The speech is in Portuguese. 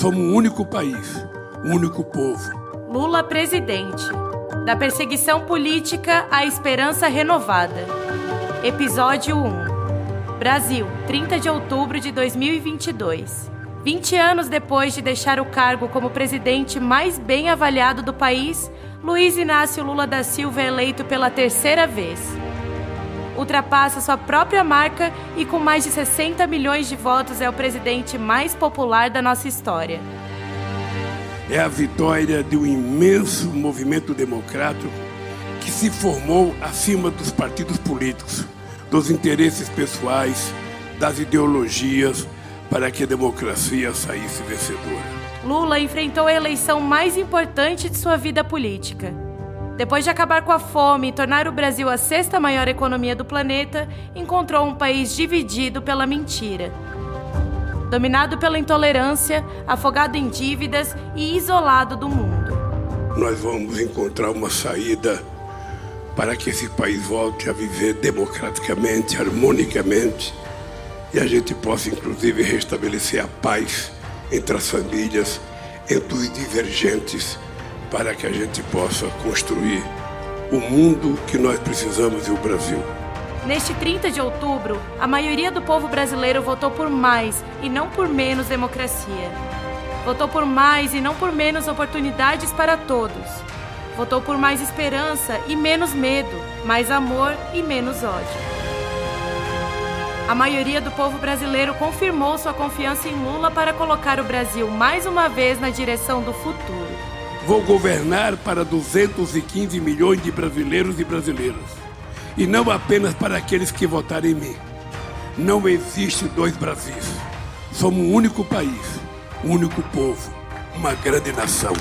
Somos um único país, um único povo. Lula presidente. Da perseguição política à esperança renovada. Episódio 1. Brasil, 30 de outubro de 2022. 20 anos depois de deixar o cargo como presidente mais bem avaliado do país, Luiz Inácio Lula da Silva é eleito pela terceira vez ultrapassa sua própria marca e, com mais de 60 milhões de votos, é o presidente mais popular da nossa história. É a vitória de um imenso movimento democrático que se formou acima dos partidos políticos, dos interesses pessoais, das ideologias, para que a democracia saísse vencedora. Lula enfrentou a eleição mais importante de sua vida política depois de acabar com a fome e tornar o Brasil a sexta maior economia do planeta, encontrou um país dividido pela mentira. Dominado pela intolerância, afogado em dívidas e isolado do mundo. Nós vamos encontrar uma saída para que esse país volte a viver democraticamente, harmonicamente e a gente possa, inclusive, restabelecer a paz entre as famílias, entre os divergentes para que a gente possa construir o mundo que nós precisamos e o Brasil. Neste 30 de outubro, a maioria do povo brasileiro votou por mais e não por menos democracia. Votou por mais e não por menos oportunidades para todos. Votou por mais esperança e menos medo, mais amor e menos ódio. A maioria do povo brasileiro confirmou sua confiança em Lula para colocar o Brasil mais uma vez na direção do futuro. Vou governar para 215 milhões de brasileiros e brasileiras. E não apenas para aqueles que votarem em mim. Não existe dois Brasis. Somos um único país, um único povo, uma grande nação.